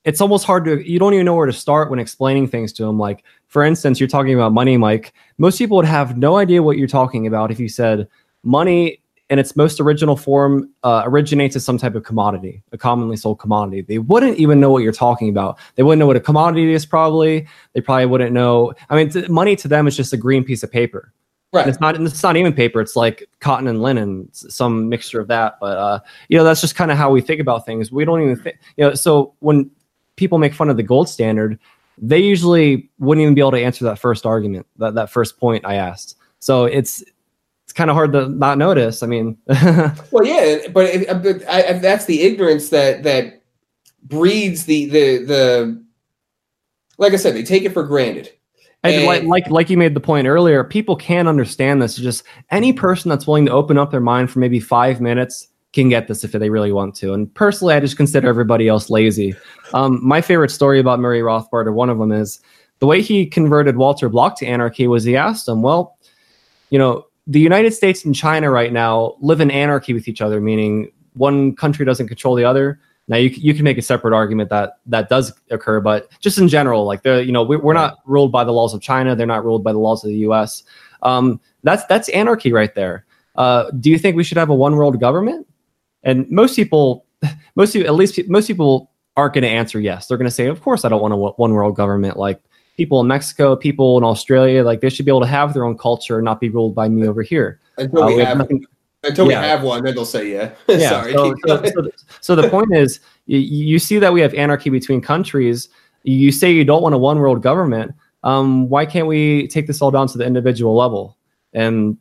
it's almost hard to you don't even know where to start when explaining things to them like for instance you're talking about money mike most people would have no idea what you're talking about if you said money in its most original form uh, originates as some type of commodity a commonly sold commodity they wouldn't even know what you're talking about they wouldn't know what a commodity is probably they probably wouldn't know i mean t- money to them is just a green piece of paper Right. And it's not it's not even paper. It's like cotton and linen, some mixture of that. But uh, you know, that's just kind of how we think about things. We don't even think, you know. So when people make fun of the gold standard, they usually wouldn't even be able to answer that first argument, that that first point I asked. So it's it's kind of hard to not notice. I mean, well, yeah, but, it, uh, but I, that's the ignorance that that breeds the the the. Like I said, they take it for granted and like, like like you made the point earlier, people can understand this. Just any person that's willing to open up their mind for maybe five minutes can get this if they really want to. And personally, I just consider everybody else lazy. Um, my favorite story about Murray Rothbard, or one of them, is the way he converted Walter Block to anarchy was he asked him, well, you know, the United States and China right now live in anarchy with each other, meaning one country doesn't control the other. Now you you can make a separate argument that that does occur, but just in general, like the you know we, are not ruled by the laws of China, they're not ruled by the laws of the U.S. Um, that's that's anarchy right there. Uh, do you think we should have a one world government? And most people, most people, at least most people aren't going to answer yes. They're going to say, of course, I don't want a one world government. Like people in Mexico, people in Australia, like they should be able to have their own culture and not be ruled by me over here. Until uh, we, we have, have nothing, until yeah. we have one, then they'll say yeah. yeah. Sorry. So, so, so, so, the point is, you, you, see that we have anarchy between countries. You say you don't want a one world government. Um, why can't we take this all down to the individual level? And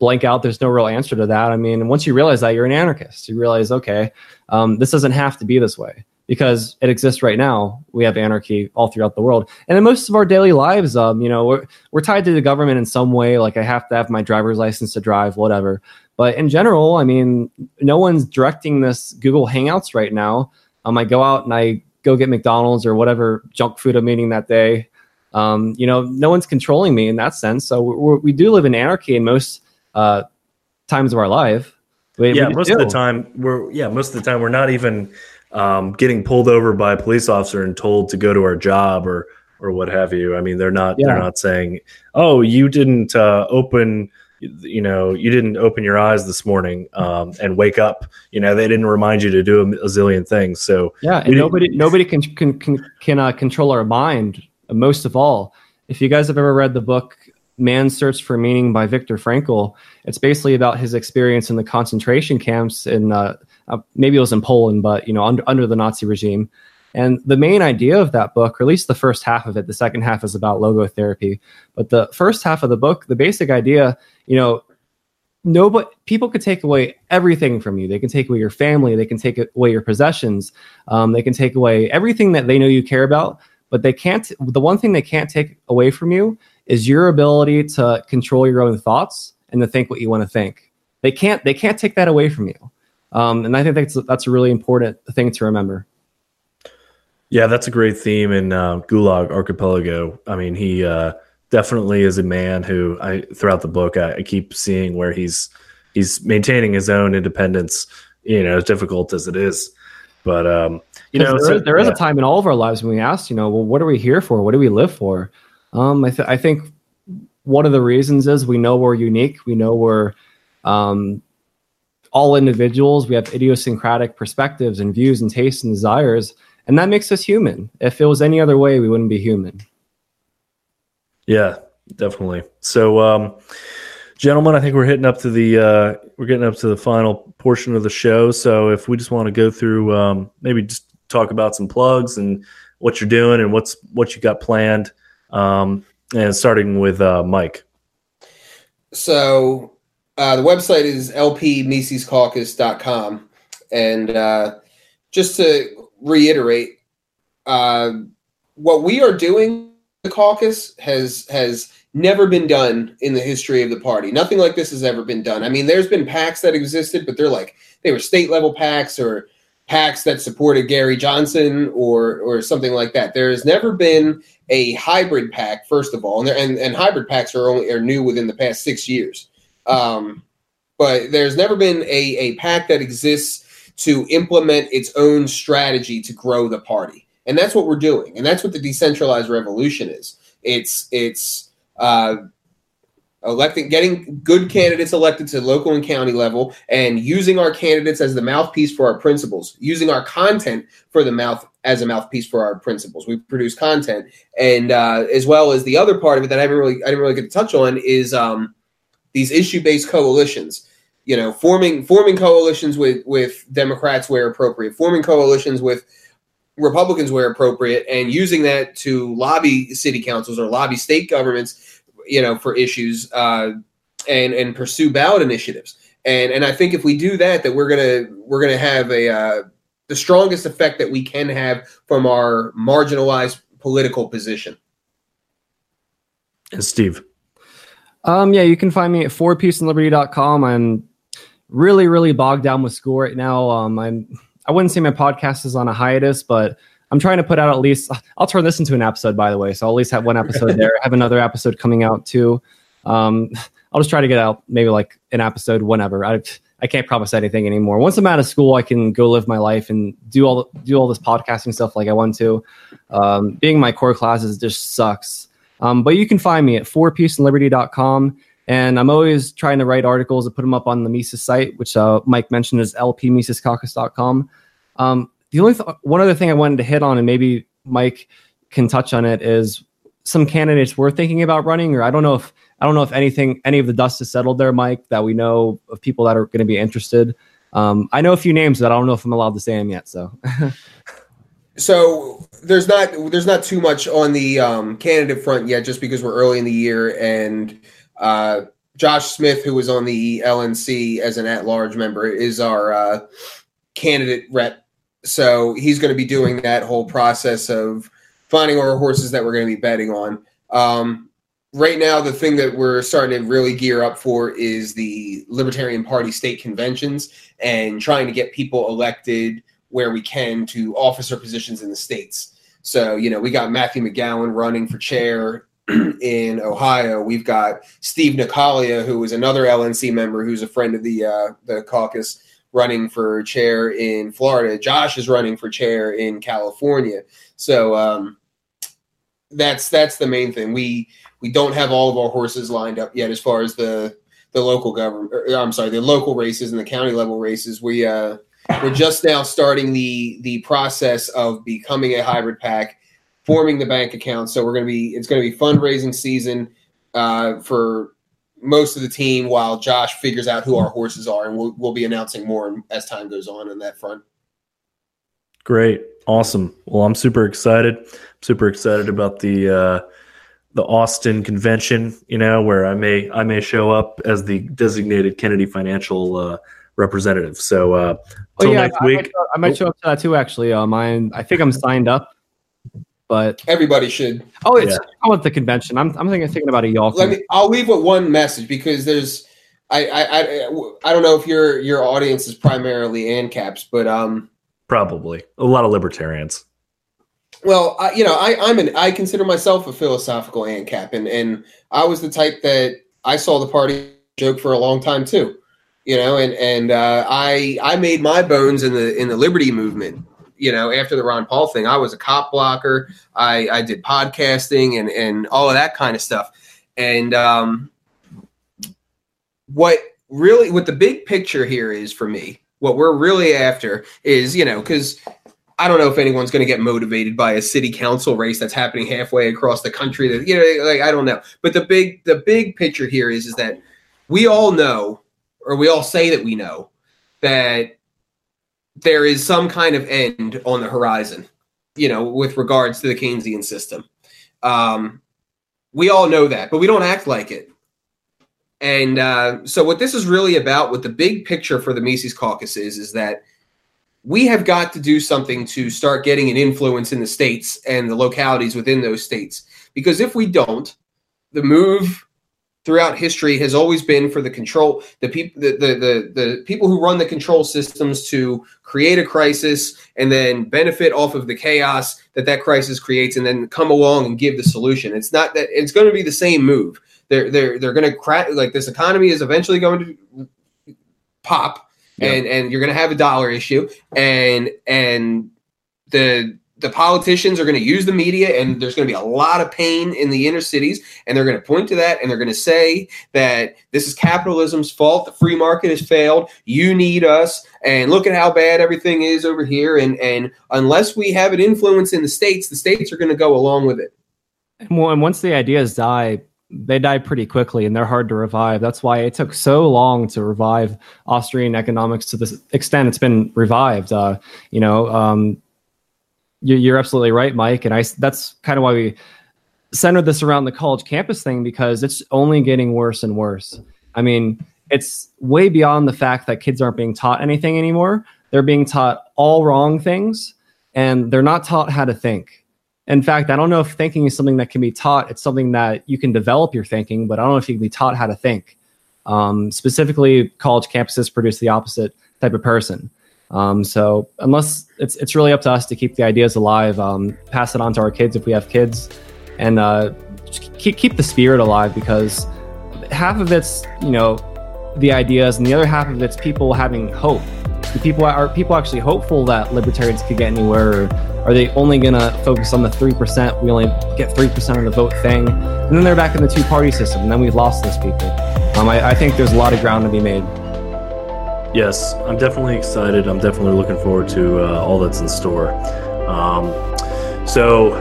blank out. There's no real answer to that. I mean, once you realize that, you're an anarchist. You realize, okay, um, this doesn't have to be this way because it exists right now. We have anarchy all throughout the world, and in most of our daily lives, um, you know, we're we're tied to the government in some way. Like I have to have my driver's license to drive, whatever. But in general, I mean, no one's directing this Google Hangouts right now. Um, I go out and I go get McDonald's or whatever junk food I'm eating that day. Um, you know, no one's controlling me in that sense. So we we do live in anarchy in most uh, times of our life. We, yeah, we most do. of the time we're yeah most of the time we're not even um, getting pulled over by a police officer and told to go to our job or or what have you. I mean, they're not yeah. they're not saying, "Oh, you didn't uh, open." you know you didn't open your eyes this morning um, and wake up you know they didn't remind you to do a, a zillion things so yeah and nobody nobody can can can, can uh, control our mind most of all if you guys have ever read the book man's search for meaning by viktor frankl it's basically about his experience in the concentration camps in uh, uh, maybe it was in Poland, but you know, under under the Nazi regime. And the main idea of that book, or at least the first half of it, the second half is about logotherapy. But the first half of the book, the basic idea, you know, nobody people could take away everything from you. They can take away your family, they can take away your possessions, um, they can take away everything that they know you care about. But they can't. The one thing they can't take away from you is your ability to control your own thoughts and to think what you want to think. They can't. They can't take that away from you. Um, and I think that's that's a really important thing to remember. Yeah, that's a great theme in uh, Gulag Archipelago. I mean, he uh, definitely is a man who I throughout the book I, I, keep seeing where he's he's maintaining his own independence. You know, as difficult as it is, but um, you know, there, so, is, there yeah. is a time in all of our lives when we ask, you know, well, what are we here for? What do we live for? Um, I, th- I think one of the reasons is we know we're unique. We know we're um, all individuals. We have idiosyncratic perspectives and views and tastes and desires, and that makes us human. If it was any other way, we wouldn't be human. Yeah, definitely. So, um, gentlemen, I think we're hitting up to the uh, we're getting up to the final portion of the show. So, if we just want to go through, um, maybe just talk about some plugs and what you're doing and what's what you got planned, um, and starting with uh, Mike. So uh, the website is lpmisescaucus.com. And uh, just to reiterate, uh, what we are doing, the caucus has has never been done in the history of the party. Nothing like this has ever been done. I mean, there's been PACs that existed, but they're like they were state level PACs or PACs that supported Gary Johnson or or something like that. There has never been a hybrid PAC, first of all, and and, and hybrid PACs are only are new within the past six years. Um, but there's never been a, a PAC that exists to implement its own strategy to grow the party. And that's what we're doing. And that's what the decentralized revolution is. It's it's uh, electing getting good candidates elected to local and county level and using our candidates as the mouthpiece for our principles using our content for the mouth as a mouthpiece for our principles. We produce content. And uh, as well as the other part of it that i haven't really i didn't really get to touch on is um, these issue-based coalitions. You know forming forming coalitions with with democrats where appropriate forming coalitions with republicans where appropriate and using that to lobby city councils or lobby state governments you know, for issues uh, and and pursue ballot initiatives. And and I think if we do that, that we're gonna we're gonna have a uh, the strongest effect that we can have from our marginalized political position. And Steve. Um, yeah, you can find me at fourpeaceandliberty.com. I'm really, really bogged down with school right now. Um, I'm I wouldn't say my podcast is on a hiatus, but I'm trying to put out at least. I'll turn this into an episode, by the way. So I'll at least have one episode there. I have another episode coming out too. Um, I'll just try to get out maybe like an episode whenever. I I can't promise anything anymore. Once I'm out of school, I can go live my life and do all do all this podcasting stuff like I want to. Um, being my core classes just sucks. Um, but you can find me at fourpeaceandliberty.com. And I'm always trying to write articles and put them up on the Mises site, which uh, Mike mentioned is lpmisescaucus.com. Um, the only th- one other thing I wanted to hit on, and maybe Mike can touch on it, is some candidates we're thinking about running, or I don't know if I don't know if anything any of the dust has settled there, Mike, that we know of people that are going to be interested. Um, I know a few names, but I don't know if I'm allowed to say them yet. So. so there's not there's not too much on the um, candidate front yet, just because we're early in the year, and uh, Josh Smith, who was on the LNC as an at-large member, is our uh, candidate rep so he's going to be doing that whole process of finding our horses that we're going to be betting on. Um, right now, the thing that we're starting to really gear up for is the Libertarian Party state conventions and trying to get people elected where we can to officer positions in the states. So, you know, we got Matthew McGowan running for chair in Ohio. We've got Steve Nekhaila, who is another LNC member who's a friend of the uh, the caucus running for chair in Florida. Josh is running for chair in California. So um, that's that's the main thing. We we don't have all of our horses lined up yet as far as the the local government. Or, I'm sorry, the local races and the county level races. We uh, we're just now starting the the process of becoming a hybrid PAC, forming the bank account. So we're gonna be it's gonna be fundraising season uh, for most of the team while Josh figures out who our horses are, and we'll we'll be announcing more as time goes on in that front. Great, awesome. Well, I'm super excited. super excited about the uh, the Austin convention. You know, where I may I may show up as the designated Kennedy Financial uh, representative. So, uh, oh, yeah, next I, week, I might, show, I might show up to that too. Actually, um, I I think I'm signed up but everybody should. Oh, it's yeah. I want the convention. I'm I'm thinking thinking about a y'all. Let me. I'll leave with one message because there's. I, I I I don't know if your your audience is primarily ANCAPs, but um. Probably a lot of libertarians. Well, I, you know, I I'm an I consider myself a philosophical ANCAP, and and I was the type that I saw the party joke for a long time too you know and and uh, i i made my bones in the in the liberty movement you know, after the Ron Paul thing, I was a cop blocker. I, I did podcasting and, and all of that kind of stuff. And um, what really, what the big picture here is for me, what we're really after is, you know, because I don't know if anyone's going to get motivated by a city council race that's happening halfway across the country. That you know, like I don't know. But the big, the big picture here is, is that we all know, or we all say that we know, that there is some kind of end on the horizon, you know, with regards to the Keynesian system. Um, we all know that, but we don't act like it. And uh, so, what this is really about, what the big picture for the Mises Caucus is, is that we have got to do something to start getting an influence in the states and the localities within those states. Because if we don't, the move throughout history has always been for the control the people the, the, the the people who run the control systems to create a crisis and then benefit off of the chaos that that crisis creates and then come along and give the solution. It's not that it's going to be the same move. They're they're they're going to crack like this economy is eventually going to pop and and you're going to have a dollar issue and and the the politicians are going to use the media and there's going to be a lot of pain in the inner cities and they're going to point to that and they're going to say that this is capitalism's fault the free market has failed you need us and look at how bad everything is over here and and unless we have an influence in the states the states are going to go along with it well, and once the ideas die they die pretty quickly and they're hard to revive. That's why it took so long to revive Austrian economics to the extent it's been revived. Uh, you know, um, you're absolutely right, Mike. And I that's kind of why we centered this around the college campus thing because it's only getting worse and worse. I mean, it's way beyond the fact that kids aren't being taught anything anymore. They're being taught all wrong things and they're not taught how to think. In fact, I don't know if thinking is something that can be taught. It's something that you can develop your thinking, but I don't know if you can be taught how to think. Um, specifically, college campuses produce the opposite type of person. Um, so unless it's it's really up to us to keep the ideas alive, um, pass it on to our kids if we have kids, and uh, keep keep the spirit alive because half of it's you know the ideas, and the other half of it's people having hope. Do people are people actually hopeful that libertarians could get anywhere, or are they only gonna focus on the three percent? We only get three percent of the vote thing, and then they're back in the two party system, and then we've lost those people. Um, I, I think there's a lot of ground to be made. Yes, I'm definitely excited. I'm definitely looking forward to uh, all that's in store. Um, so,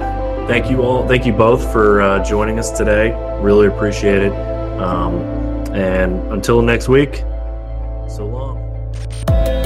thank you all. Thank you both for uh, joining us today. Really appreciate it. Um, and until next week, so long.